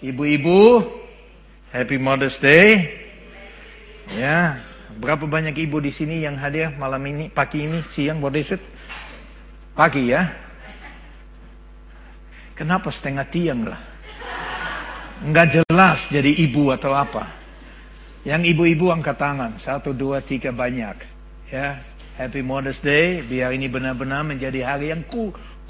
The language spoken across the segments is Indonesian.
Ibu-ibu, Happy Mother's Day. Ya, berapa banyak ibu di sini yang hadir malam ini, pagi ini, siang, what is it? Pagi ya. Kenapa setengah tiang lah? Enggak jelas jadi ibu atau apa. Yang ibu-ibu angkat tangan. Satu, dua, tiga banyak. Ya, Happy Mother's Day. Biar ini benar-benar menjadi hari yang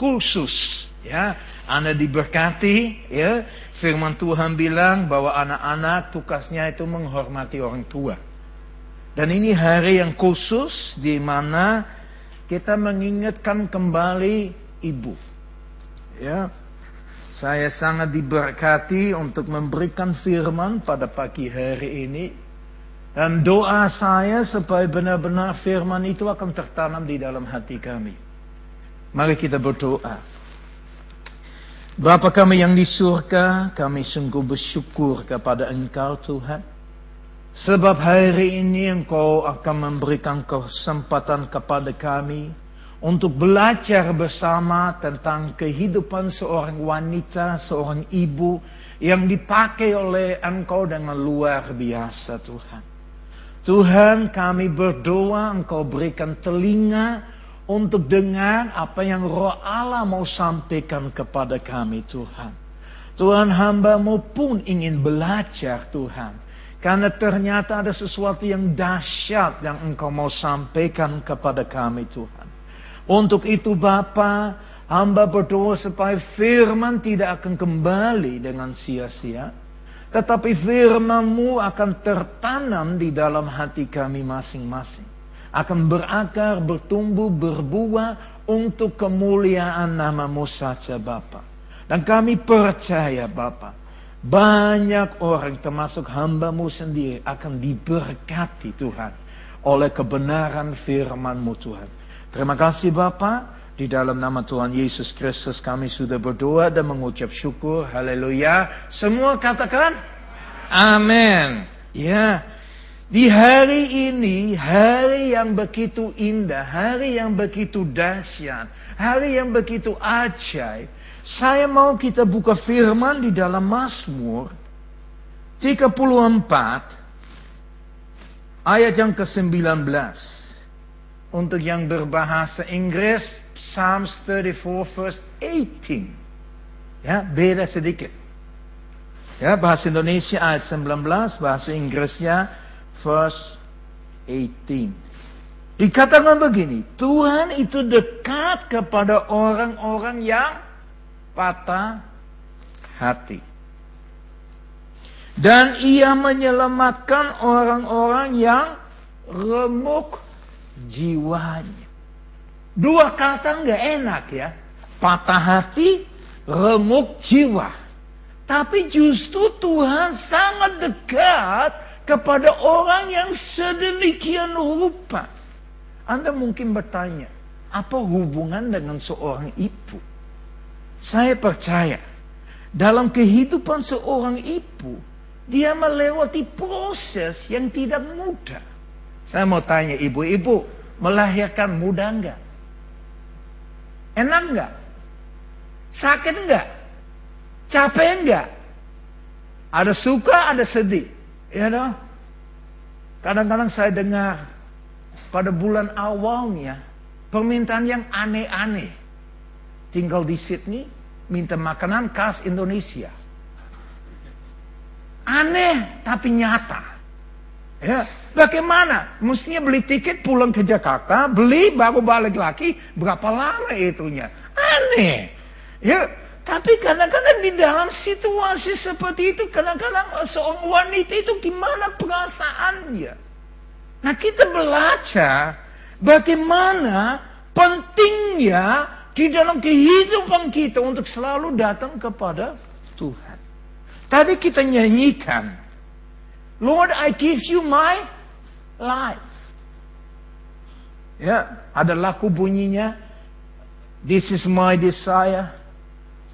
khusus. Ya, Anda diberkati. Ya, Firman Tuhan bilang bahwa anak-anak tugasnya itu menghormati orang tua. Dan ini hari yang khusus di mana kita mengingatkan kembali ibu. Ya, saya sangat diberkati untuk memberikan firman pada pagi hari ini. Dan doa saya supaya benar-benar firman itu akan tertanam di dalam hati kami. Mari kita berdoa. Bapa kami yang di surga, kami sungguh bersyukur kepada Engkau Tuhan. Sebab hari ini Engkau akan memberikan kesempatan kepada kami untuk belajar bersama tentang kehidupan seorang wanita, seorang ibu yang dipakai oleh Engkau dengan luar biasa Tuhan. Tuhan kami berdoa Engkau berikan telinga untuk dengar apa yang roh Allah mau sampaikan kepada kami Tuhan. Tuhan hambamu pun ingin belajar Tuhan. Karena ternyata ada sesuatu yang dahsyat yang engkau mau sampaikan kepada kami Tuhan. Untuk itu Bapa, hamba berdoa supaya firman tidak akan kembali dengan sia-sia. Tetapi firmanmu akan tertanam di dalam hati kami masing-masing. Akan berakar, bertumbuh, berbuah untuk kemuliaan namamu saja Bapa. Dan kami percaya Bapa, banyak orang termasuk hambamu sendiri akan diberkati Tuhan oleh kebenaran firmanmu Tuhan. Terima kasih Bapa. Di dalam nama Tuhan Yesus Kristus kami sudah berdoa dan mengucap syukur. Haleluya. Semua katakan amin. Ya. Di hari ini, hari yang begitu indah, hari yang begitu dahsyat, hari yang begitu ajaib, saya mau kita buka firman di dalam Mazmur 34 ayat yang ke-19 untuk yang berbahasa Inggris, Psalms 34 verse 18. Ya, beda sedikit. Ya, bahasa Indonesia ayat 19, bahasa Inggrisnya verse 18. Dikatakan begini, Tuhan itu dekat kepada orang-orang yang patah hati. Dan ia menyelamatkan orang-orang yang remuk jiwanya. Dua kata nggak enak ya. Patah hati, remuk jiwa. Tapi justru Tuhan sangat dekat kepada orang yang sedemikian rupa. Anda mungkin bertanya, apa hubungan dengan seorang ibu? Saya percaya, dalam kehidupan seorang ibu, dia melewati proses yang tidak mudah. Saya mau tanya ibu-ibu, melahirkan mudah enggak? Enak enggak? Sakit enggak? Capek enggak? Ada suka, ada sedih. Ya dong? Kadang-kadang saya dengar pada bulan awalnya permintaan yang aneh-aneh. Tinggal di Sydney, minta makanan khas Indonesia. Aneh tapi nyata. Ya, bagaimana? Mestinya beli tiket pulang ke Jakarta, beli baru balik lagi, berapa lama itunya? Aneh. Ya, tapi kadang-kadang di dalam situasi seperti itu, kadang-kadang seorang wanita itu gimana perasaannya? Nah, kita belajar bagaimana pentingnya di dalam kehidupan kita untuk selalu datang kepada Tuhan. Tadi kita nyanyikan Lord, I give you my life. Ya, ada laku bunyinya. This is my desire.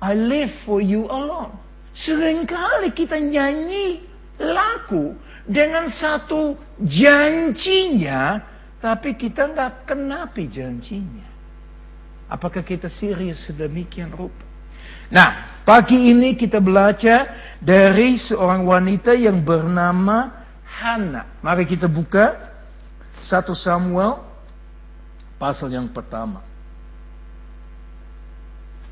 I live for you alone. Seringkali kita nyanyi laku dengan satu janjinya, tapi kita nggak kenapi janjinya. Apakah kita serius sedemikian rupa? Nah, pagi ini kita belajar dari seorang wanita yang bernama Hana. Mari kita buka 1 Samuel pasal yang pertama.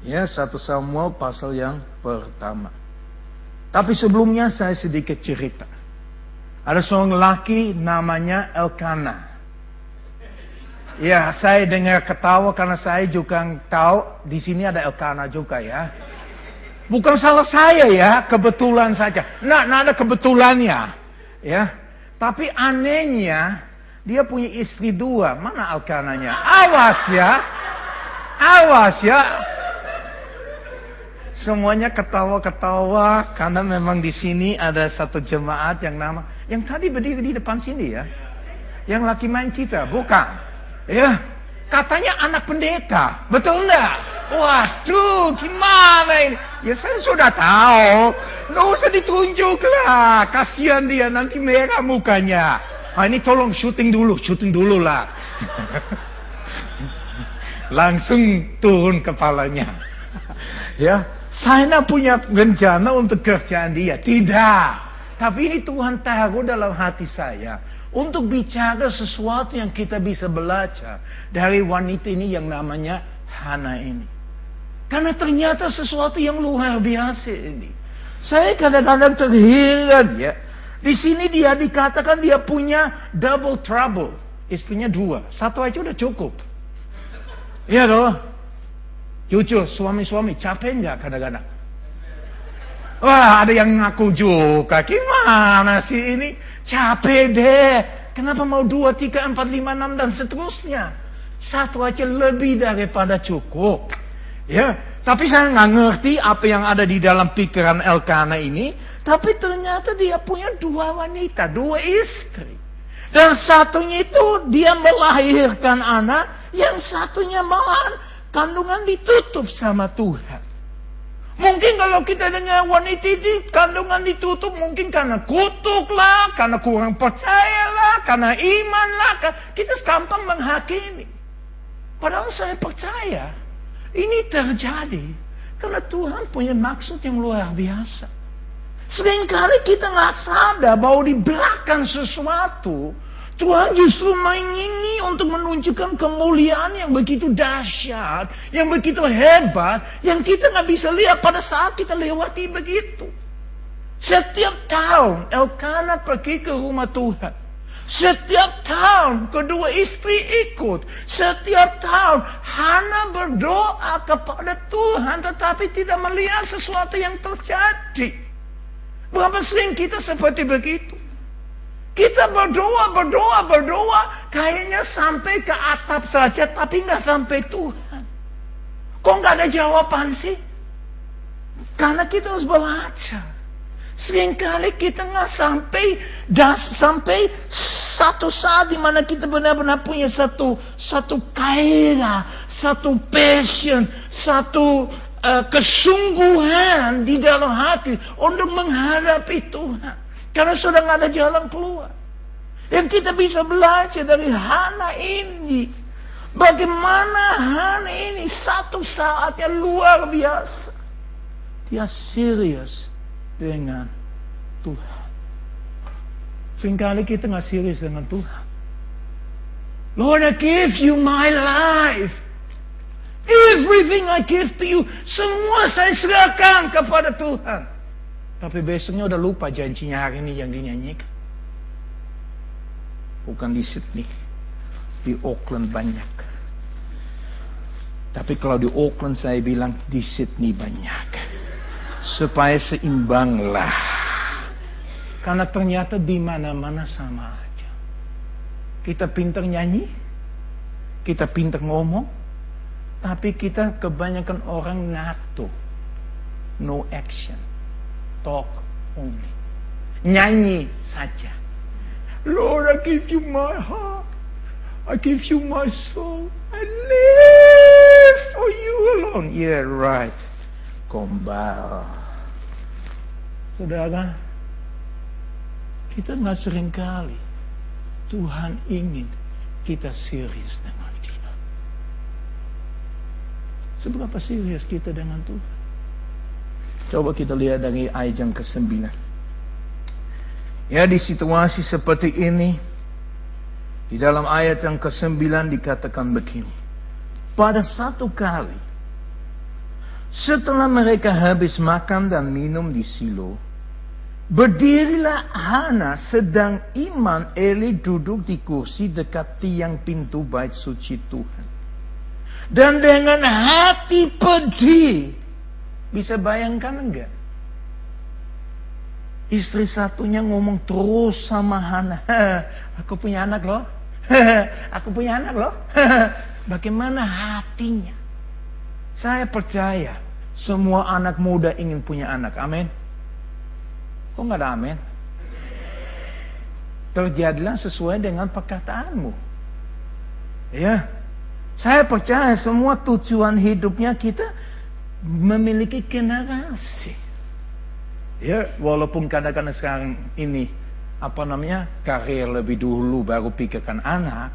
Ya, 1 Samuel pasal yang pertama. Tapi sebelumnya saya sedikit cerita. Ada seorang laki namanya Elkana. Ya, saya dengar ketawa karena saya juga tahu di sini ada Elkana juga ya. Bukan salah saya ya, kebetulan saja. Nah, nah ada kebetulannya. Ya. Tapi anehnya, dia punya istri dua. Mana Elkananya? Awas ya. Awas ya. Semuanya ketawa-ketawa karena memang di sini ada satu jemaat yang nama yang tadi berdiri di depan sini ya. Yang laki main kita, bukan. Ya, katanya anak pendeta. Betul enggak? Waduh, gimana ini? Ya saya sudah tahu. Nggak usah ditunjuk lah. Kasihan dia, nanti merah mukanya. Ah, ini tolong syuting dulu, syuting dulu lah. Langsung turun kepalanya. ya, saya punya rencana untuk kerjaan dia. Tidak. Tapi ini Tuhan taruh dalam hati saya untuk bicara sesuatu yang kita bisa belajar dari wanita ini yang namanya Hana ini. Karena ternyata sesuatu yang luar biasa ini. Saya kadang-kadang terheran ya. Di sini dia dikatakan dia punya double trouble. Istrinya dua. Satu aja udah cukup. Iya loh. Jujur, suami-suami capek nggak kadang-kadang? Wah, ada yang ngaku juga. Gimana sih ini? Capek deh. Kenapa mau dua, tiga, empat, lima, enam dan seterusnya? Satu aja lebih daripada cukup. Ya, tapi saya nggak ngerti apa yang ada di dalam pikiran Elkana ini. Tapi ternyata dia punya dua wanita, dua istri. Dan satunya itu dia melahirkan anak, yang satunya malah kandungan ditutup sama Tuhan. Mungkin kalau kita dengar wanita itu kandungan ditutup mungkin karena kutuk lah, karena kurang percaya lah, karena iman lah. Kita gampang menghakimi. Padahal saya percaya ini terjadi karena Tuhan punya maksud yang luar biasa. Seringkali kita nggak sadar bahwa di belakang sesuatu Tuhan justru menginginkan untuk menunjukkan kemuliaan yang begitu dahsyat, yang begitu hebat, yang kita nggak bisa lihat pada saat kita lewati begitu. Setiap tahun Elkana pergi ke rumah Tuhan. Setiap tahun kedua istri ikut. Setiap tahun Hana berdoa kepada Tuhan tetapi tidak melihat sesuatu yang terjadi. Berapa sering kita seperti begitu? Kita berdoa, berdoa, berdoa. Kayaknya sampai ke atap saja, tapi nggak sampai Tuhan. Kok nggak ada jawaban sih? Karena kita harus belajar. Seringkali kita nggak sampai das, sampai satu saat di mana kita benar-benar punya satu satu kaya, satu passion, satu uh, kesungguhan di dalam hati untuk menghadapi Tuhan. Karena sudah nggak ada jalan keluar. Yang kita bisa belajar dari Hana ini. Bagaimana Hana ini satu saat yang luar biasa. Dia serius dengan Tuhan. Seringkali kita nggak serius dengan Tuhan. Lord, I give you my life. Everything I give to you. Semua saya serahkan kepada Tuhan. Tapi besoknya udah lupa janjinya hari ini yang dinyanyikan. Bukan di Sydney. Di Auckland banyak. Tapi kalau di Auckland saya bilang di Sydney banyak. Supaya seimbanglah. Karena ternyata di mana-mana sama aja. Kita pinter nyanyi, kita pinter ngomong, tapi kita kebanyakan orang ngatur. No action talk only. Nyanyi saja. Lord, I give you my heart. I give you my soul. I live for you alone. Yeah, right. Gombal. Saudara, kita nggak sering kali Tuhan ingin kita serius dengan dia. Seberapa serius kita dengan Tuhan? Coba kita lihat dari ayat yang ke-9. Ya di situasi seperti ini, di dalam ayat yang ke-9 dikatakan begini. Pada satu kali, setelah mereka habis makan dan minum di Silo, berdirilah Hana sedang Iman Eli duduk di kursi dekat tiang pintu bait suci Tuhan. Dan dengan hati pedih, bisa bayangkan enggak? Istri satunya ngomong terus sama Hana, aku punya anak loh, aku punya anak loh. Bagaimana hatinya? Saya percaya semua anak muda ingin punya anak. Amin. Kok nggak ada amin? Terjadilah sesuai dengan perkataanmu. Ya. Saya percaya semua tujuan hidupnya kita memiliki generasi. Ya, walaupun kadang-kadang sekarang ini apa namanya karir lebih dulu baru pikirkan anak,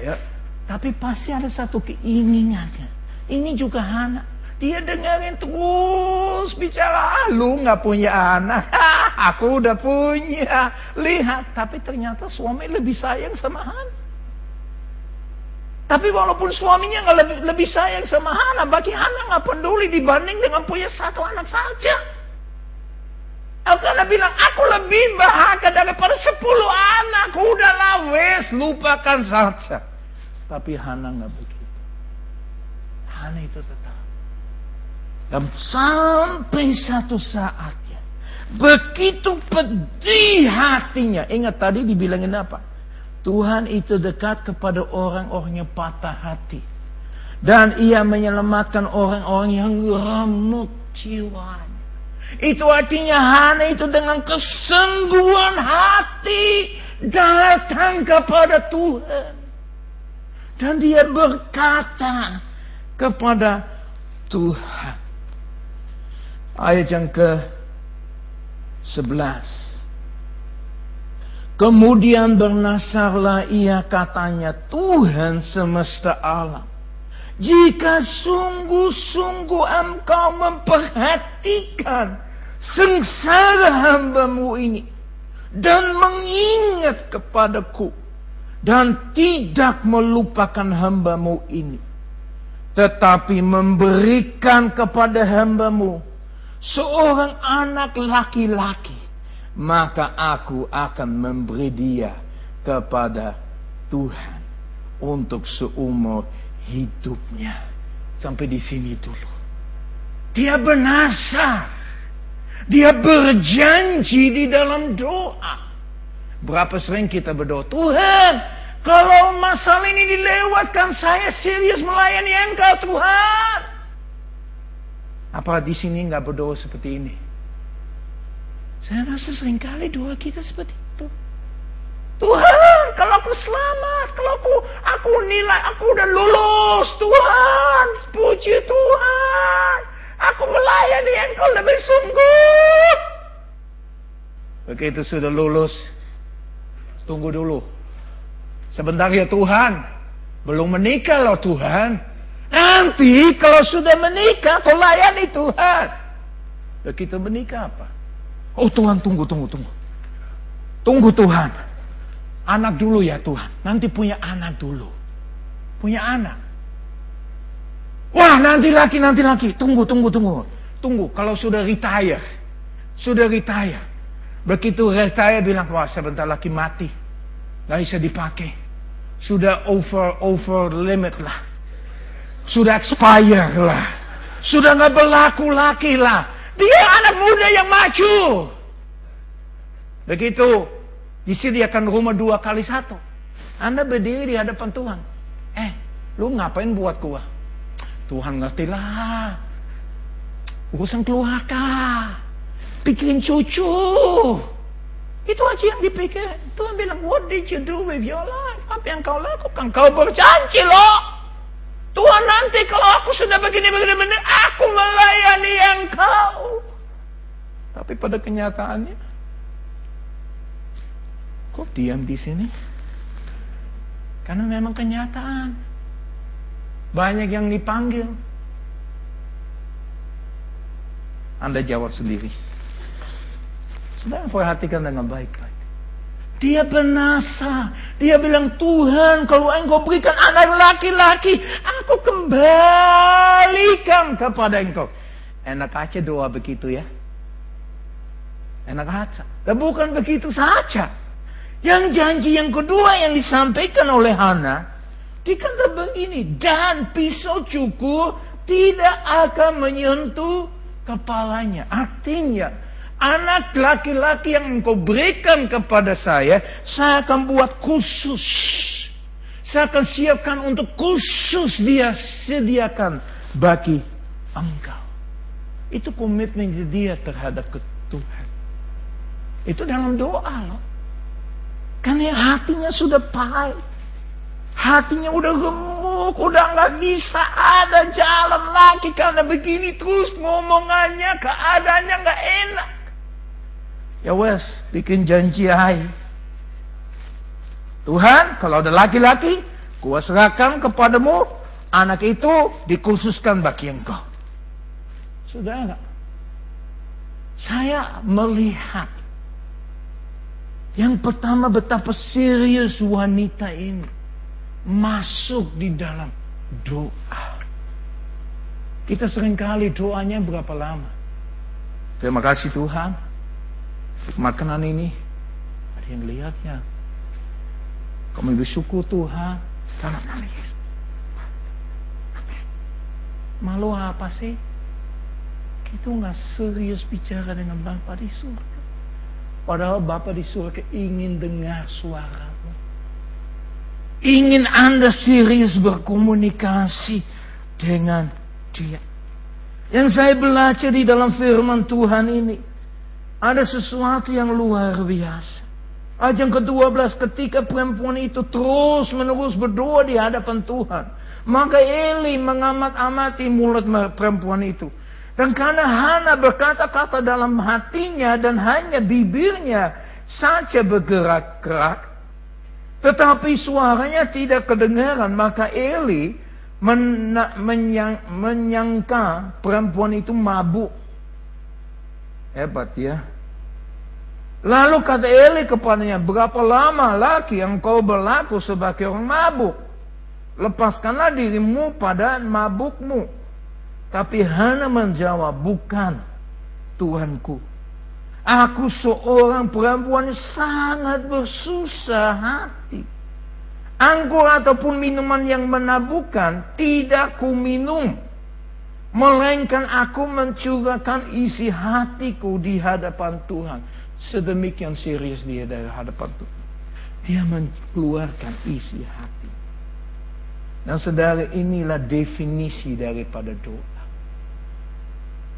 ya, tapi pasti ada satu keinginannya. Ini juga anak. Dia dengerin terus bicara, lu nggak punya anak, aku udah punya. Lihat, tapi ternyata suami lebih sayang sama anak. Tapi walaupun suaminya nggak lebih, lebih sayang sama Hana, bagi Hana nggak peduli dibanding dengan punya satu anak saja. Karena bilang, aku lebih bahagia daripada sepuluh anak. Udahlah wes, lupakan saja. Tapi Hana nggak begitu. Hana itu tetap. Dan sampai satu saatnya, begitu pedih hatinya. Ingat tadi dibilangin apa? Tuhan itu dekat kepada orang-orang yang patah hati. Dan ia menyelamatkan orang-orang yang remuk jiwanya. Itu artinya Hana itu dengan kesungguhan hati datang kepada Tuhan. Dan dia berkata kepada Tuhan. Ayat yang ke 11. Kemudian bernasarlah ia katanya Tuhan semesta alam. Jika sungguh-sungguh engkau memperhatikan sengsara hambamu ini dan mengingat kepadaku dan tidak melupakan hambamu ini. Tetapi memberikan kepada hambamu seorang anak laki-laki. Maka aku akan memberi dia kepada Tuhan untuk seumur hidupnya. Sampai di sini dulu. Dia benasa. Dia berjanji di dalam doa. Berapa sering kita berdoa, Tuhan, kalau masalah ini dilewatkan, saya serius melayani Engkau, Tuhan. Apa di sini nggak berdoa seperti ini? Saya rasa sering kali doa kita seperti itu. Tuhan, kalau aku selamat, kalau aku aku nilai aku udah lulus, Tuhan, puji Tuhan. Aku melayani Engkau lebih sungguh. Begitu sudah lulus, Tunggu dulu. Sebentar ya Tuhan. Belum menikah loh Tuhan. Nanti kalau sudah menikah, kau layani Tuhan. Begitu menikah apa? Oh Tuhan tunggu, tunggu, tunggu. Tunggu Tuhan. Anak dulu ya Tuhan. Nanti punya anak dulu. Punya anak. Wah nanti laki, nanti laki. Tunggu, tunggu, tunggu. Tunggu, kalau sudah retire. Sudah retire. Begitu retire bilang, wah sebentar lagi mati. Gak bisa dipakai. Sudah over, over limit lah. Sudah expire lah. Sudah gak berlaku lagi lah. Dia anak muda yang maju. Begitu disediakan rumah dua kali satu. Anda berdiri di hadapan Tuhan. Eh, lu ngapain buat gua? Tuhan ngerti lah. Urusan keluarga pikirin cucu. Itu aja yang dipikir. Tuhan bilang, what did you do with your life? Apa yang kau lakukan? Kau berjanji loh. Tuhan nanti kalau aku sudah begini-begini, begini, aku melayani engkau. Tapi pada kenyataannya, kok diam di sini? Karena memang kenyataan. Banyak yang dipanggil, Anda jawab sendiri. Sudah perhatikan dengan baik-baik. Dia benasa. Dia bilang, Tuhan kalau engkau berikan anak laki-laki, aku kembalikan kepada engkau. Enak aja doa begitu ya. Enak aja. Dan bukan begitu saja. Yang janji yang kedua yang disampaikan oleh Hana, dikata begini, dan pisau cukur tidak akan menyentuh kepalanya. Artinya, anak laki-laki yang engkau berikan kepada saya, saya akan buat khusus. Saya akan siapkan untuk khusus dia sediakan bagi engkau. Itu komitmen dia terhadap Tuhan. Itu dalam doa loh. Karena hatinya sudah pahit. Hatinya udah gemuk, udah nggak bisa ada jalan lagi karena begini terus ngomongannya, keadaannya nggak enak. Ya wes, bikin janji aja. Tuhan, kalau ada laki-laki, gua serahkan kepadamu, anak itu dikhususkan bagi engkau. Sudah enggak? Saya melihat yang pertama betapa serius wanita ini masuk di dalam doa. Kita sering kali doanya berapa lama? Terima kasih Tuhan makanan ini ada yang lihatnya. Kami bersyukur Tuhan karena kami Malu apa sih? Kita nggak serius bicara dengan Bapak di surga. Padahal Bapak di surga ingin dengar suaramu. Ingin Anda serius berkomunikasi dengan dia. Yang saya belajar di dalam firman Tuhan ini ada sesuatu yang luar biasa. Ayat yang ke-12 ketika perempuan itu terus menerus berdoa di hadapan Tuhan. Maka Eli mengamat-amati mulut perempuan itu. Dan karena Hana berkata-kata dalam hatinya dan hanya bibirnya saja bergerak-gerak. Tetapi suaranya tidak kedengaran. Maka Eli menyang, menyangka perempuan itu mabuk. Hebat ya. Lalu kata Eli kepadanya, berapa lama lagi yang kau berlaku sebagai orang mabuk? Lepaskanlah dirimu pada mabukmu. Tapi Hana menjawab, bukan Tuhanku. Aku seorang perempuan sangat bersusah hati. Anggur ataupun minuman yang menabukan tidak ku minum. Melainkan aku mencurahkan isi hatiku di hadapan Tuhan. Sedemikian serius dia dari hadapan Tuhan. Dia mengeluarkan isi hati. Dan saudara inilah definisi daripada doa.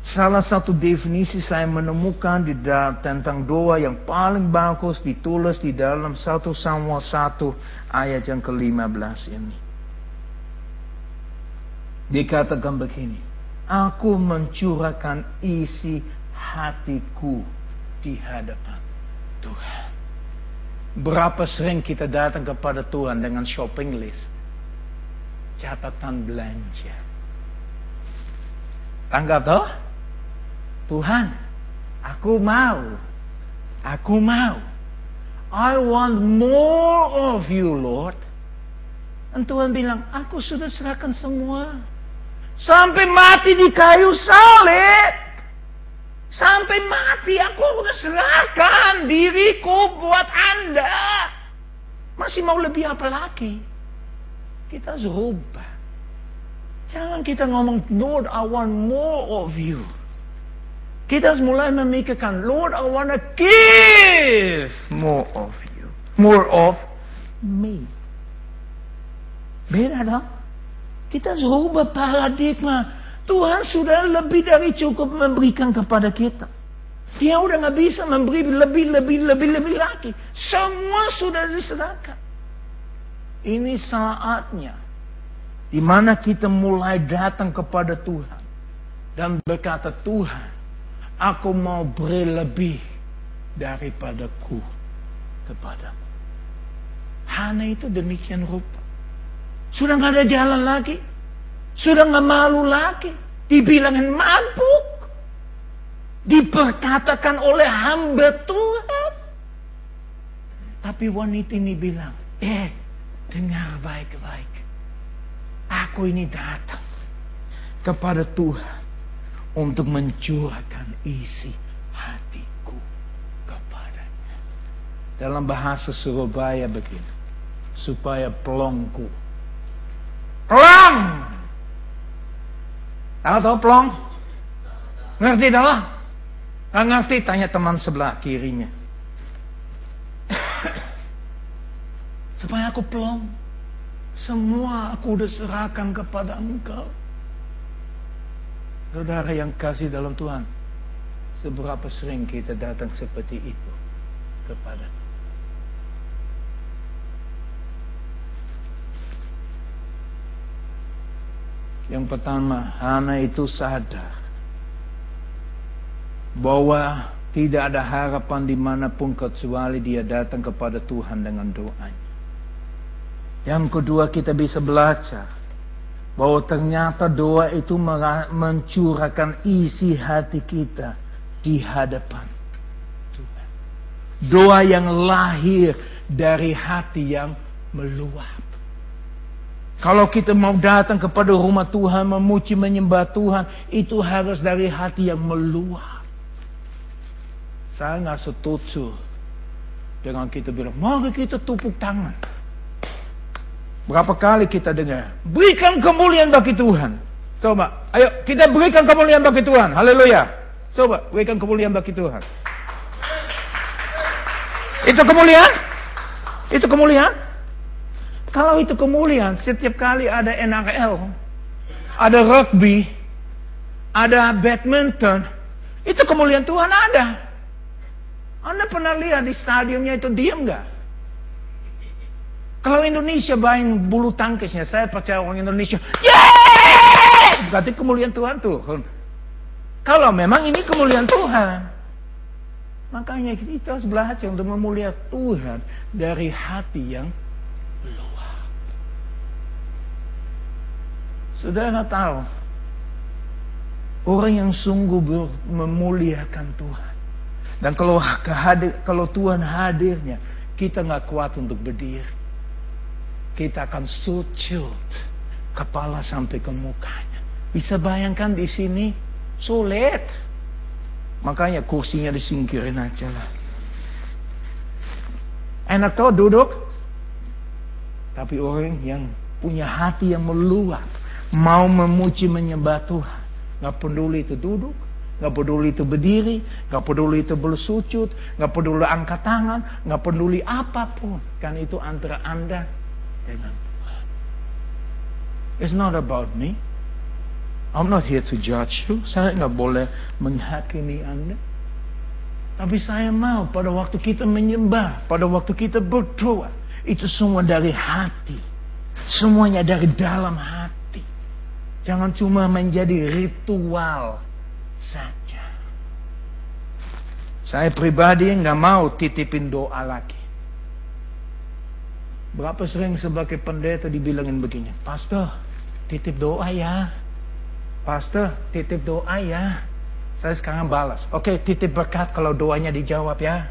Salah satu definisi saya menemukan di dalam tentang doa yang paling bagus ditulis di dalam 1 Samuel 1 ayat yang ke-15 ini. Dikatakan begini, Aku mencurahkan isi hatiku di hadapan Tuhan. Berapa sering kita datang kepada Tuhan dengan shopping list. Catatan belanja. Tanggap toh? Tuhan, aku mau. Aku mau. I want more of you, Lord. Dan Tuhan bilang, aku sudah serahkan semua. Sampai mati di kayu salib. Sampai mati aku udah serahkan diriku buat Anda. Masih mau lebih apa lagi? Kita harus. Jangan kita ngomong, Lord, I want more of you. Kita harus mulai memikirkan, Lord, I want to give more of you. More of me. Beda dong. Kita harus rubah paradigma Tuhan sudah lebih dari cukup memberikan kepada kita. Dia udah nggak bisa memberi lebih, lebih, lebih, lebih lagi. Semua sudah diserahkan. Ini saatnya di mana kita mulai datang kepada Tuhan dan berkata, Tuhan, aku mau beri lebih daripada ku kepadamu. Hana itu demikian rupa. Sudah nggak ada jalan lagi. Sudah nggak malu lagi. Dibilangin mabuk. Diperkatakan oleh hamba Tuhan. Tapi wanita ini bilang, eh dengar baik-baik. Aku ini datang kepada Tuhan untuk mencurahkan isi hatiku kepadanya. Dalam bahasa Surabaya begini, supaya pelongku. Pelong! Tahu tahu pelong? Ngerti dah? Nggak ngerti tanya teman sebelah kirinya. supaya aku pelong. Semua aku udah serahkan kepada engkau. Saudara yang kasih dalam Tuhan. Seberapa sering kita datang seperti itu kepada Yang pertama, Hana itu sadar bahwa tidak ada harapan di mana pun kecuali dia datang kepada Tuhan dengan doanya. Yang kedua kita bisa belajar bahwa ternyata doa itu mencurahkan isi hati kita di hadapan Tuhan. Doa yang lahir dari hati yang meluap. Kalau kita mau datang kepada rumah Tuhan, memuji, menyembah Tuhan, itu harus dari hati yang meluap. Saya nggak setuju dengan kita bilang, mari kita tupuk tangan. Berapa kali kita dengar, berikan kemuliaan bagi Tuhan. Coba, ayo kita berikan kemuliaan bagi Tuhan. Haleluya. Coba, berikan kemuliaan bagi Tuhan. Itu kemuliaan? Itu kemuliaan? Kalau itu kemuliaan, setiap kali ada NRL, ada rugby, ada badminton, itu kemuliaan Tuhan ada. Anda pernah lihat di stadionnya itu diam nggak? Kalau Indonesia main bulu tangkisnya, saya percaya orang Indonesia, yeay! Berarti kemuliaan Tuhan tuh. Kalau memang ini kemuliaan Tuhan. Makanya kita harus belajar untuk memuliakan Tuhan dari hati yang luar. Saudara tahu, orang yang sungguh memuliakan Tuhan. Dan kalau kehadir, kalau Tuhan hadirnya, kita nggak kuat untuk berdiri kita akan sujud kepala sampai ke mukanya. Bisa bayangkan di sini sulit. Makanya kursinya disingkirin aja lah. Enak tuh duduk. Tapi orang yang punya hati yang meluap. Mau memuji menyembah Tuhan. Gak peduli itu duduk. Gak peduli itu berdiri. Gak peduli itu bersujud. Gak peduli angkat tangan. Gak peduli apa pun. Kan itu antara anda dengan Tuhan. It's not about me. I'm not here to judge you. Saya nggak boleh menghakimi Anda. Tapi saya mau pada waktu kita menyembah, pada waktu kita berdoa, itu semua dari hati. Semuanya dari dalam hati. Jangan cuma menjadi ritual saja. Saya pribadi nggak mau titipin doa lagi. Berapa sering sebagai pendeta dibilangin begini, Pastor, titip doa ya. Pastor, titip doa ya. Saya sekarang balas, oke okay, titip berkat kalau doanya dijawab ya.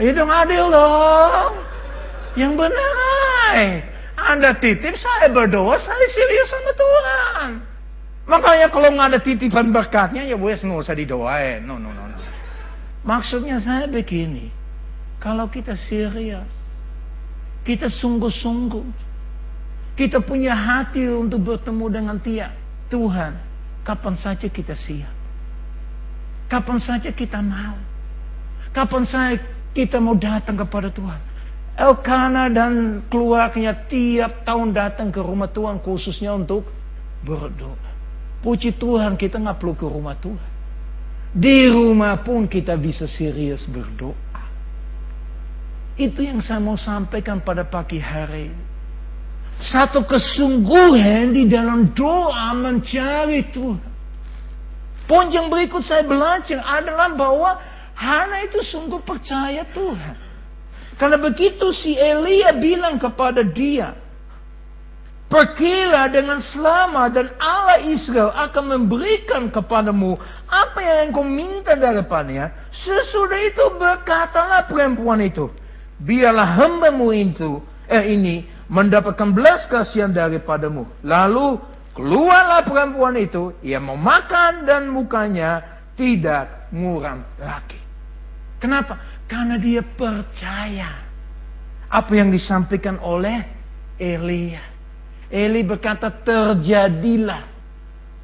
Ayo dong adil dong. Yang benar. Anda titip, saya berdoa, saya serius sama Tuhan. Makanya kalau nggak ada titipan berkatnya, ya wes nggak usah didoain. No, no, no, no. Maksudnya saya begini, kalau kita serius, kita sungguh-sungguh. Kita punya hati untuk bertemu dengan dia. Tuhan, kapan saja kita siap. Kapan saja kita mau. Kapan saja kita mau datang kepada Tuhan. Elkana dan keluarganya tiap tahun datang ke rumah Tuhan khususnya untuk berdoa. Puji Tuhan kita nggak perlu ke rumah Tuhan. Di rumah pun kita bisa serius berdoa. Itu yang saya mau sampaikan pada pagi hari. Satu kesungguhan di dalam doa mencari Tuhan. Poin yang berikut saya belajar adalah bahwa Hana itu sungguh percaya Tuhan. Karena begitu si Elia bilang kepada dia, Pergilah dengan selamat dan Allah Israel akan memberikan kepadamu apa yang engkau minta daripadanya. Sesudah itu berkatalah perempuan itu, biarlah hambamu itu, eh ini mendapatkan belas kasihan daripadamu. Lalu keluarlah perempuan itu, ia memakan dan mukanya tidak muram lagi. Kenapa? Karena dia percaya apa yang disampaikan oleh Elia. Eli berkata terjadilah.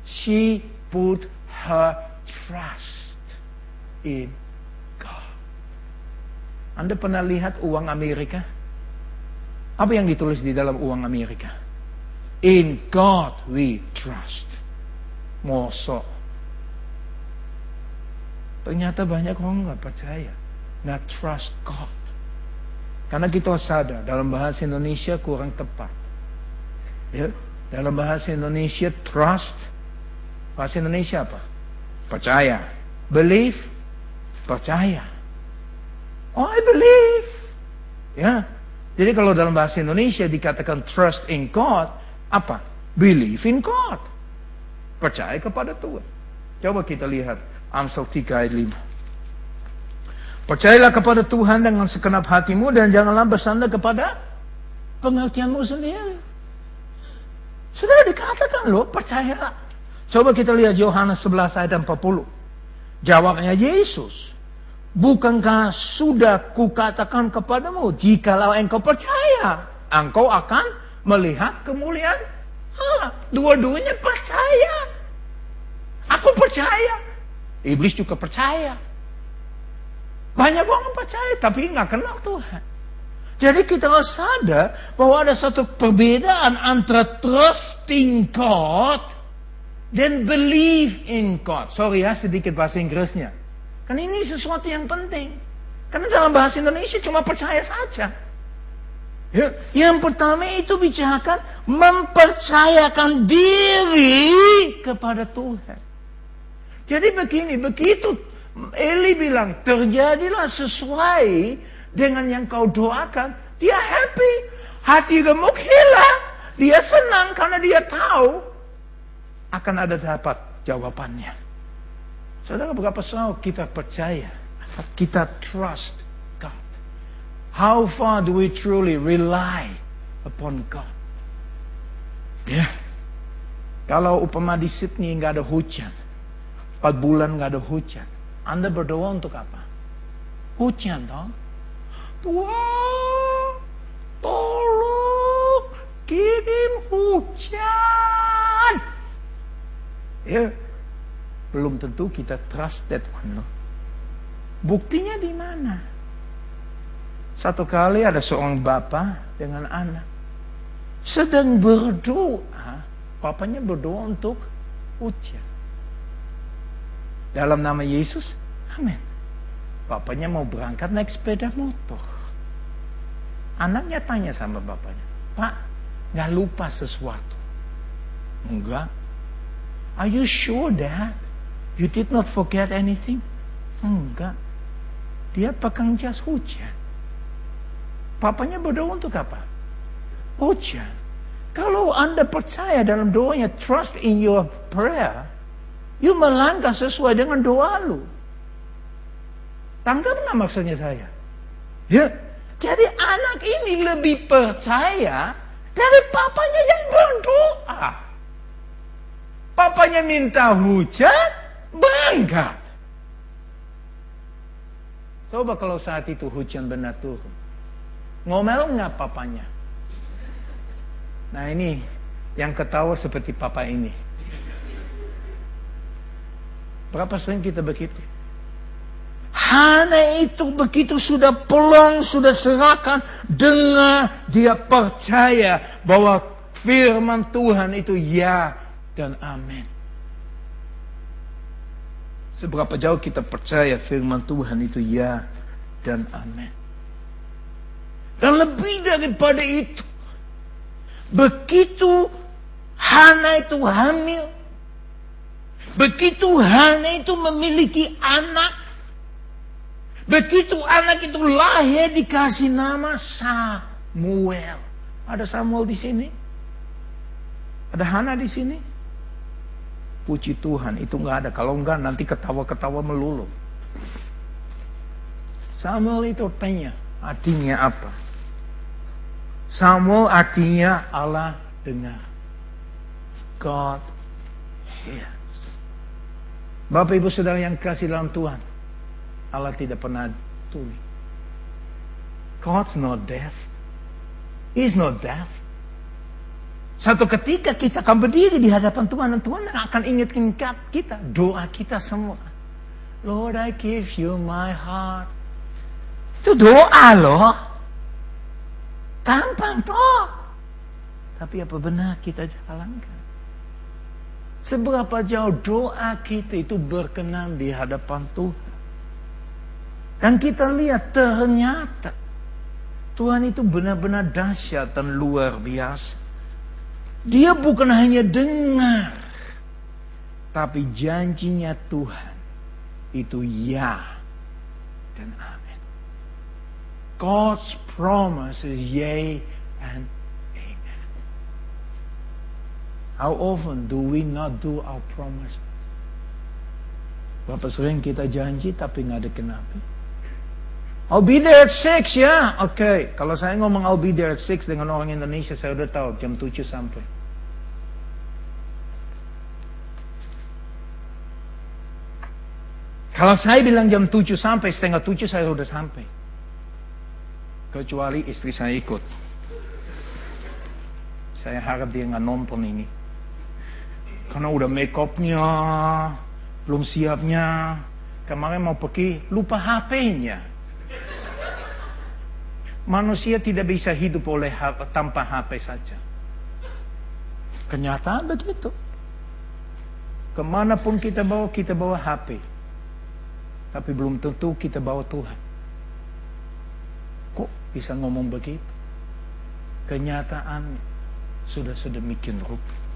She put her trust in God. Anda pernah lihat uang Amerika? Apa yang ditulis di dalam uang Amerika? In God we trust. Mosok. Ternyata banyak orang nggak percaya. Nggak trust God. Karena kita sadar dalam bahasa Indonesia kurang tepat. Ya, dalam bahasa Indonesia trust. Bahasa Indonesia apa? Percaya. Believe. Percaya. Oh, I believe. Ya. Jadi kalau dalam bahasa Indonesia dikatakan trust in God, apa? Believe in God. Percaya kepada Tuhan. Coba kita lihat Amsal 3 ayat 5. Percayalah kepada Tuhan dengan segenap hatimu dan janganlah bersandar kepada pengertianmu sendiri. Sudah dikatakan loh, percayalah. Coba kita lihat Yohanes 11 ayat 40. Jawabnya Yesus. Bukankah sudah kukatakan kepadamu, jikalau engkau percaya, engkau akan melihat kemuliaan Allah. Dua-duanya percaya. Aku percaya. Iblis juga percaya. Banyak orang percaya, tapi nggak kenal Tuhan. Jadi kita harus sadar bahwa ada satu perbedaan antara trusting God dan believe in God. Sorry ya sedikit bahasa Inggrisnya. Karena ini sesuatu yang penting. Karena dalam bahasa Indonesia cuma percaya saja. Ya. Yang pertama itu bicarakan mempercayakan diri kepada Tuhan. Jadi begini, begitu Eli bilang terjadilah sesuai dengan yang kau doakan, dia happy. Hati gemuk hilang. Dia senang karena dia tahu akan ada dapat jawabannya. Saudara berapa sahur kita percaya, kita trust God. How far do we truly rely upon God? Ya. Yeah. Kalau upama di Sydney nggak ada hujan, empat bulan nggak ada hujan, Anda berdoa untuk apa? Hujan dong. Tuhan, tolong kirim hujan. Ya, belum tentu kita trust that one. Buktinya di mana? Satu kali ada seorang bapak dengan anak sedang berdoa, papanya berdoa untuk hujan. Dalam nama Yesus, amin. Bapaknya mau berangkat naik sepeda motor. Anaknya tanya sama bapaknya, Pak, nggak lupa sesuatu? Enggak. Are you sure that you did not forget anything? Enggak. Dia pegang jas hujan. Papanya berdoa untuk apa? Hujan. Kalau Anda percaya dalam doanya, trust in your prayer, you melangkah sesuai dengan doa lu. Tangkap nggak maksudnya saya? Ya, jadi anak ini lebih percaya dari papanya yang berdoa. Papanya minta hujan, bangga. Coba kalau saat itu hujan benar turun. Ngomel nggak papanya? Nah ini yang ketawa seperti papa ini. Berapa sering kita begitu? Hana itu begitu sudah pelong, sudah serahkan, dengar, dia percaya bahwa firman Tuhan itu ya dan amin. Seberapa jauh kita percaya firman Tuhan itu ya dan amin. Dan lebih daripada itu, begitu Hana itu hamil, begitu Hana itu memiliki anak, Begitu anak itu lahir dikasih nama Samuel. Ada Samuel di sini? Ada Hana di sini? Puji Tuhan, itu nggak ada. Kalau enggak nanti ketawa-ketawa melulu. Samuel itu tanya, artinya apa? Samuel artinya Allah dengar. God hears. Bapak ibu saudara yang kasih dalam Tuhan. Allah tidak pernah tuli. God's not deaf. He's not deaf. Satu ketika kita akan berdiri di hadapan Tuhan dan Tuhan akan ingatkan kita doa kita semua. Lord, I give you my heart. Itu doa loh. Gampang toh. Tapi apa benar kita jalankan? Seberapa jauh doa kita itu berkenan di hadapan Tuhan. Dan kita lihat ternyata Tuhan itu benar-benar dahsyat dan luar biasa. Dia bukan hanya dengar, tapi janjinya Tuhan itu ya dan amin. God's promise is yea and How often do we not do our promise? Berapa sering kita janji tapi nggak ada kenapa? I'll be there at 6 ya. Oke, okay. kalau saya ngomong I'll be there at 6 dengan orang Indonesia saya udah tahu jam 7 sampai. Kalau saya bilang jam 7 sampai, setengah 7 saya udah sampai. Kecuali istri saya ikut. Saya harap dia nggak nonton ini. Karena udah make upnya, belum siapnya. Kemarin mau pergi, lupa HP-nya. Manusia tidak bisa hidup oleh tanpa HP saja. Kenyataan begitu. Ke mana pun kita bawa, kita bawa HP. Tapi belum tentu kita bawa Tuhan. Kok bisa ngomong begitu? Kenyataan sudah sedemikian rupa.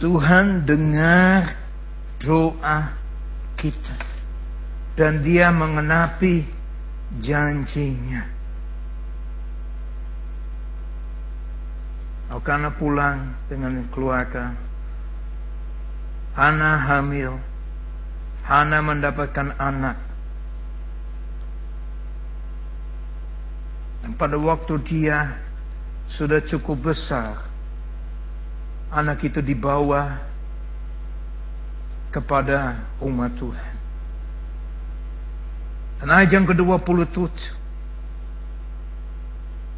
Tuhan dengar doa kita. Dan dia mengenapi janjinya. Elkana pulang dengan keluarga. Hana hamil Hana mendapatkan anak. Dan pada waktu dia sudah cukup besar, anak itu dibawa kepada umat Tuhan. Dan ayat yang ke-27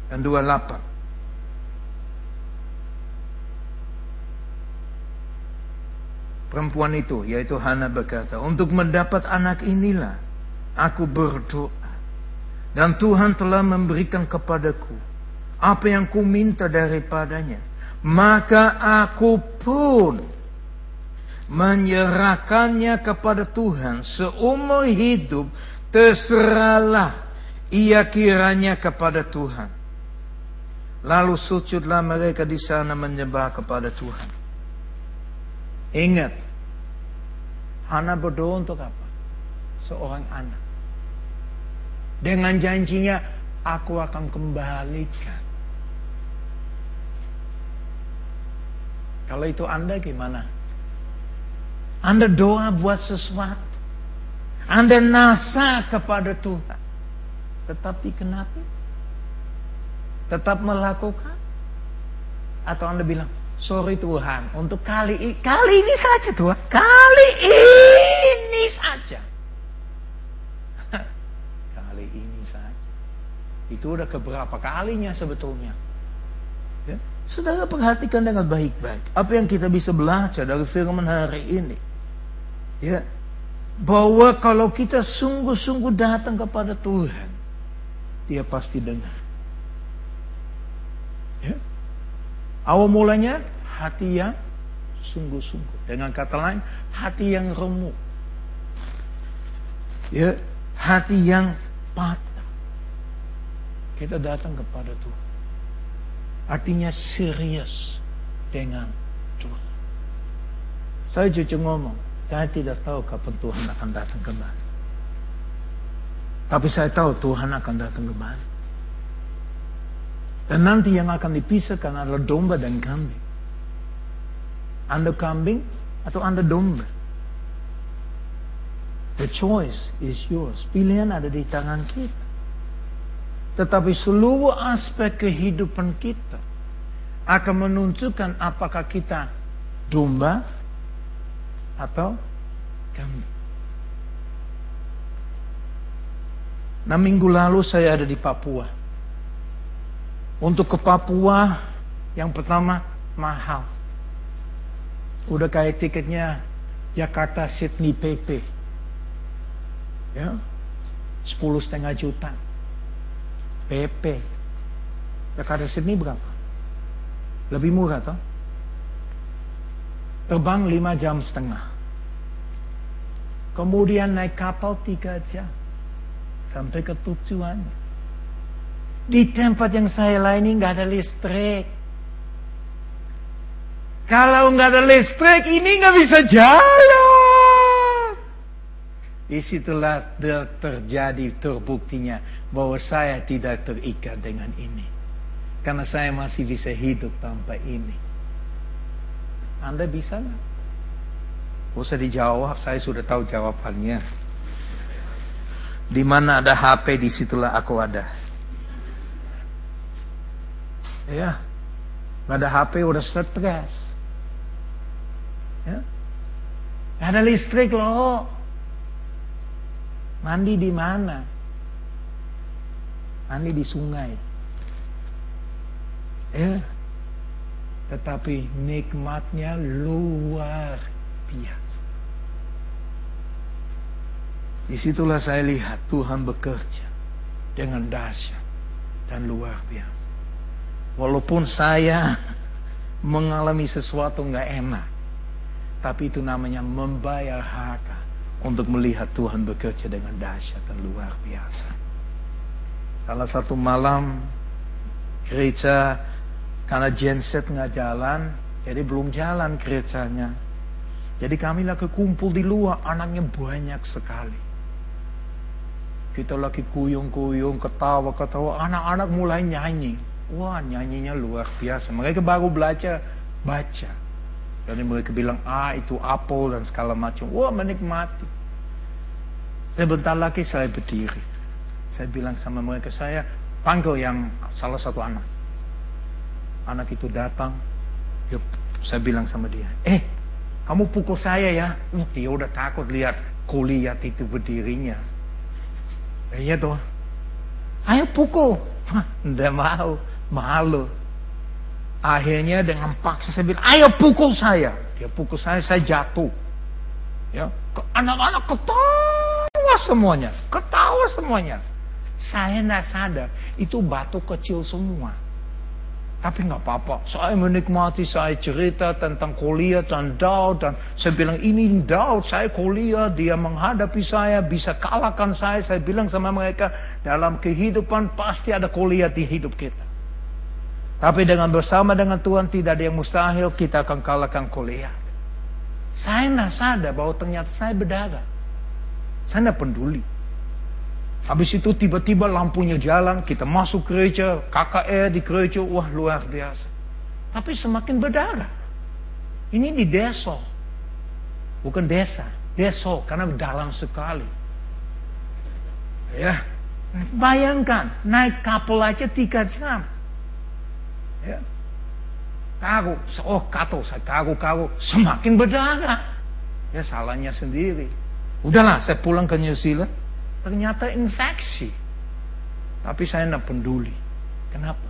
dan 28. Perempuan itu, yaitu Hana berkata, untuk mendapat anak inilah aku berdoa. Dan Tuhan telah memberikan kepadaku apa yang ku minta daripadanya. Maka aku pun menyerahkannya kepada Tuhan seumur hidup terserahlah ia kiranya kepada Tuhan. Lalu sujudlah mereka di sana menyembah kepada Tuhan. Ingat, Hana berdoa untuk apa? Seorang anak. Dengan janjinya, aku akan kembalikan. Kalau itu Anda gimana? Anda doa buat sesuatu. Anda nasa kepada Tuhan. Tetapi kenapa? Tetap melakukan? Atau Anda bilang, Sorry Tuhan, untuk kali ini, kali ini saja Tuhan, kali ini saja. kali ini saja. Itu udah keberapa kalinya sebetulnya. Saudara perhatikan dengan baik-baik. Apa yang kita bisa belajar dari firman hari ini. Ya, bahwa kalau kita sungguh-sungguh datang kepada Tuhan, Dia pasti dengar. Ya. Awal mulanya hati yang sungguh-sungguh. Dengan kata lain, hati yang remuk. Ya, hati yang patah. Kita datang kepada Tuhan. Artinya serius dengan Tuhan. Saya jujur ngomong, saya tidak tahu kapan Tuhan akan datang kembali. Tapi saya tahu Tuhan akan datang kembali. Dan nanti yang akan dipisahkan adalah domba dan kambing. Anda kambing atau Anda domba? The choice is yours. Pilihan ada di tangan kita. Tetapi seluruh aspek kehidupan kita akan menunjukkan apakah kita domba atau kambing. Nah minggu lalu saya ada di Papua. Untuk ke Papua yang pertama mahal. Udah kayak tiketnya Jakarta Sydney PP. Ya. Sepuluh setengah juta. PP. Jakarta Sydney berapa? Lebih murah toh? Terbang lima jam setengah. Kemudian naik kapal tiga jam. Sampai ke tujuan. Di tempat yang saya lain nggak ada listrik. Kalau nggak ada listrik ini nggak bisa jalan. Di situlah terjadi terbuktinya bahwa saya tidak terikat dengan ini. Karena saya masih bisa hidup tanpa ini. Anda bisa nggak? Usah dijawab, saya sudah tahu jawabannya. Di mana ada HP, di situlah aku ada. Ya, nggak ada HP udah stres. Ya. Ada listrik loh. Mandi di mana? Mandi di sungai. Ya. Tetapi nikmatnya luar biasa. Di situlah saya lihat Tuhan bekerja dengan dahsyat dan luar biasa. Walaupun saya mengalami sesuatu nggak enak, tapi itu namanya membayar harga untuk melihat Tuhan bekerja dengan dahsyat dan luar biasa. Salah satu malam gereja karena genset nggak jalan, jadi belum jalan gerejanya. Jadi kami lagi kumpul di luar, anaknya banyak sekali. Kita lagi kuyung-kuyung, ketawa-ketawa, anak-anak mulai nyanyi. Wah nyanyinya luar biasa. Mereka baru belajar baca. Dan mereka bilang, ah itu apel dan segala macam. Wah menikmati. Sebentar lagi saya berdiri. Saya bilang sama mereka, saya panggil yang salah satu anak. Anak itu datang. Yuk, saya bilang sama dia, eh kamu pukul saya ya. Uh, dia udah takut lihat kuliah itu berdirinya. Eh, iya tuh. Ayo pukul. Tidak mau. Malu. Akhirnya dengan paksa saya bilang, ayo pukul saya. Dia pukul saya, saya jatuh. Ya, anak-anak ketawa semuanya, ketawa semuanya. Saya tidak sadar, itu batu kecil semua. Tapi nggak apa-apa. Saya menikmati, saya cerita tentang kuliah dan Daud. Dan saya bilang, ini Daud, saya kuliah, dia menghadapi saya, bisa kalahkan saya. Saya bilang sama mereka, dalam kehidupan pasti ada kuliah di hidup kita. Tapi dengan bersama dengan Tuhan tidak ada yang mustahil kita akan kalahkan kuliah. Saya tidak sadar bahwa ternyata saya berdarah. Saya tidak peduli. Habis itu tiba-tiba lampunya jalan, kita masuk gereja, KKR di gereja, wah luar biasa. Tapi semakin berdarah. Ini di desa. Bukan desa, desa karena dalam sekali. Ya, bayangkan naik kapal aja tiga jam. Ya. Kagu, oh kata saya kagu-kagu, semakin berdarah. Ya salahnya sendiri. Udahlah, saya pulang ke New Zealand. Ternyata infeksi. Tapi saya tidak peduli. Kenapa?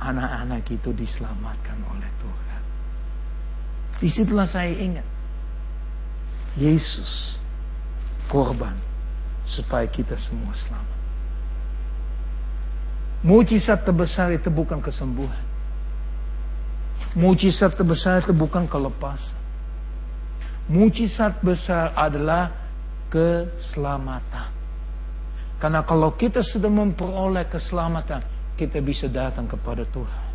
Anak-anak itu diselamatkan oleh Tuhan. Di situlah saya ingat. Yesus korban supaya kita semua selamat. Mujizat terbesar itu bukan kesembuhan. Mujizat terbesar itu bukan kelepasan. Mujizat besar adalah keselamatan. Karena kalau kita sudah memperoleh keselamatan, kita bisa datang kepada Tuhan.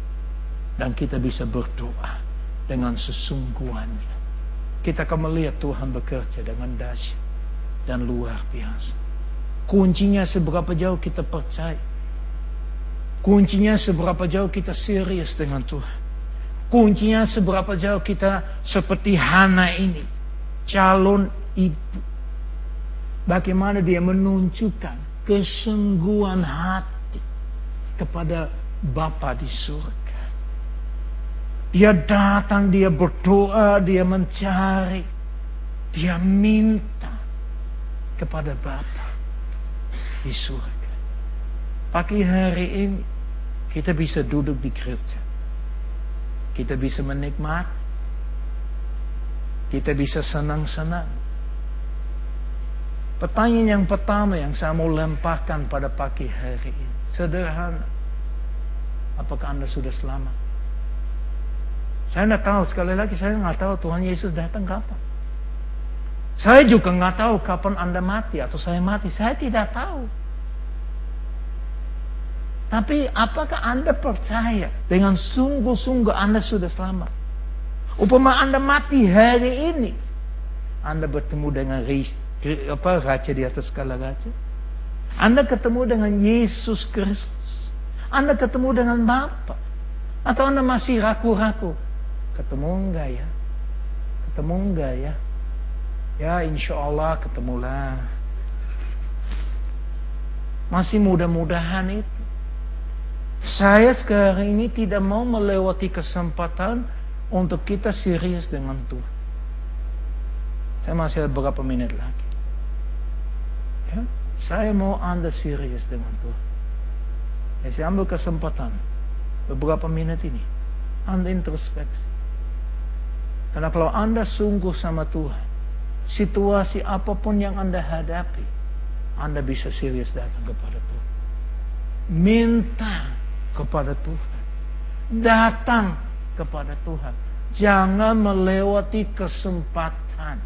Dan kita bisa berdoa dengan sesungguhnya. Kita akan melihat Tuhan bekerja dengan dahsyat dan luar biasa. Kuncinya seberapa jauh kita percaya. Kuncinya seberapa jauh kita serius dengan Tuhan. Kuncinya seberapa jauh kita seperti Hana ini. Calon ibu. Bagaimana dia menunjukkan kesungguhan hati kepada Bapa di surga. Dia datang, dia berdoa, dia mencari, dia minta kepada Bapa di surga. Pagi hari ini kita bisa duduk di gereja kita bisa menikmati. Kita bisa senang-senang. Pertanyaan yang pertama yang saya mau lemparkan pada pagi hari ini. Sederhana. Apakah Anda sudah selamat? Saya tidak tahu, sekali lagi saya tidak tahu Tuhan Yesus datang kapan. Saya juga nggak tahu kapan Anda mati atau saya mati. Saya tidak tahu. Tapi apakah Anda percaya dengan sungguh-sungguh Anda sudah selamat? Upama Anda mati hari ini, Anda bertemu dengan apa, raja di atas skala raja. Anda ketemu dengan Yesus Kristus. Anda ketemu dengan Bapa. Atau Anda masih ragu-ragu. Ketemu enggak ya? Ketemu enggak ya? Ya insya Allah ketemulah. Masih mudah-mudahan itu. Saya sekarang ini tidak mau melewati kesempatan untuk kita serius dengan Tuhan. Saya masih ada beberapa menit lagi. Ya, saya mau Anda serius dengan Tuhan. Ya, saya ambil kesempatan beberapa menit ini. Anda introspeksi. Karena kalau Anda sungguh sama Tuhan, situasi apa pun yang Anda hadapi, Anda bisa serius datang kepada Tuhan. Minta kepada Tuhan. Datang kepada Tuhan. Jangan melewati kesempatan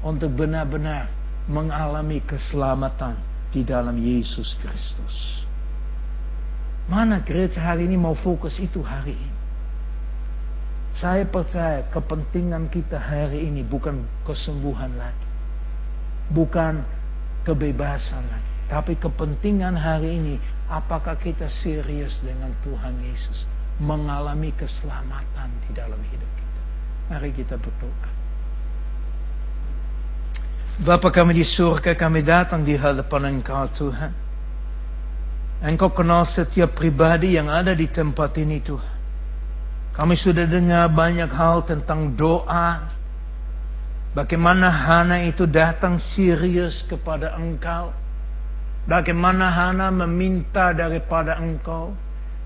untuk benar-benar mengalami keselamatan di dalam Yesus Kristus. Mana gereja hari ini mau fokus itu hari ini? Saya percaya kepentingan kita hari ini bukan kesembuhan lagi. Bukan kebebasan lagi. Tapi kepentingan hari ini Apakah kita serius dengan Tuhan Yesus? Mengalami keselamatan di dalam hidup kita. Mari kita berdoa. Bapa kami di surga, kami datang di hadapan Engkau Tuhan. Engkau kenal setiap pribadi yang ada di tempat ini Tuhan. Kami sudah dengar banyak hal tentang doa. Bagaimana Hana itu datang serius kepada Engkau Bagaimana Hana meminta daripada engkau.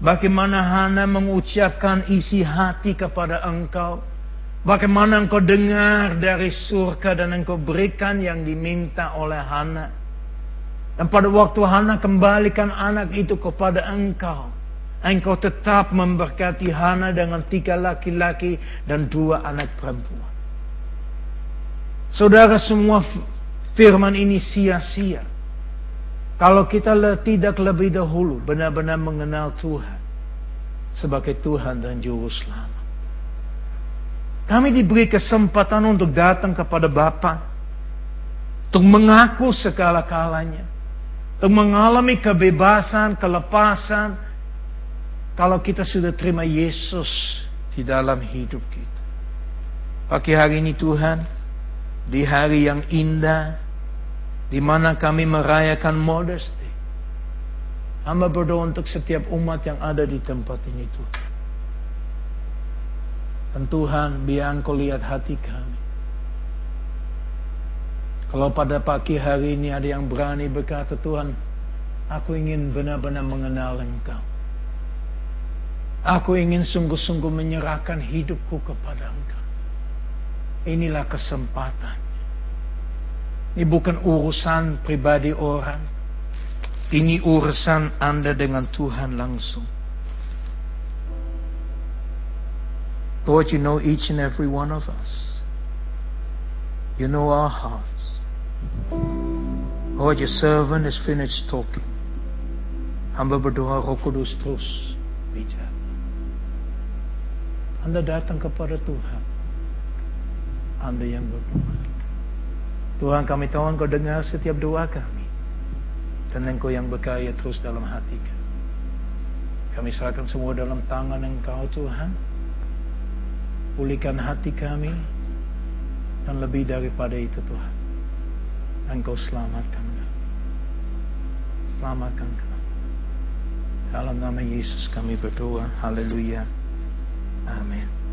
Bagaimana Hana mengucapkan isi hati kepada engkau. Bagaimana engkau dengar dari surga dan engkau berikan yang diminta oleh Hana. Dan pada waktu Hana kembalikan anak itu kepada engkau. Engkau tetap memberkati Hana dengan tiga laki-laki dan dua anak perempuan. Saudara semua firman ini sia-sia. Kalau kita tidak lebih dahulu benar-benar mengenal Tuhan sebagai Tuhan dan Juru Selamat. Kami diberi kesempatan untuk datang kepada Bapa, untuk mengaku segala kalanya, untuk mengalami kebebasan, kelepasan, kalau kita sudah terima Yesus di dalam hidup kita. Pagi hari ini Tuhan, di hari yang indah, di mana kami merayakan modesty. Hamba berdoa untuk setiap umat yang ada di tempat ini Tuhan. Dan Tuhan biar Engkau lihat hati kami. Kalau pada pagi hari ini ada yang berani berkata Tuhan, aku ingin benar-benar mengenal Engkau. Aku ingin sungguh-sungguh menyerahkan hidupku kepada Engkau. Inilah kesempatan ini bukan urusan pribadi orang. Ini urusan Anda dengan Tuhan langsung. Lord, you know each and every one of us. You know our hearts. Lord, your servant is finished talking. Hamba berdoa roh kudus terus. Anda datang kepada Tuhan. Anda yang berdoa. Tuhan kami tahu Engkau dengar setiap doa kami. Dan Engkau yang berkaya terus dalam hati kami. Kami serahkan semua dalam tangan Engkau Tuhan. Pulihkan hati kami. Dan lebih daripada itu Tuhan. Engkau selamatkan kami. Selamatkan kami. Dalam nama Yesus kami berdoa. Haleluya. Amin.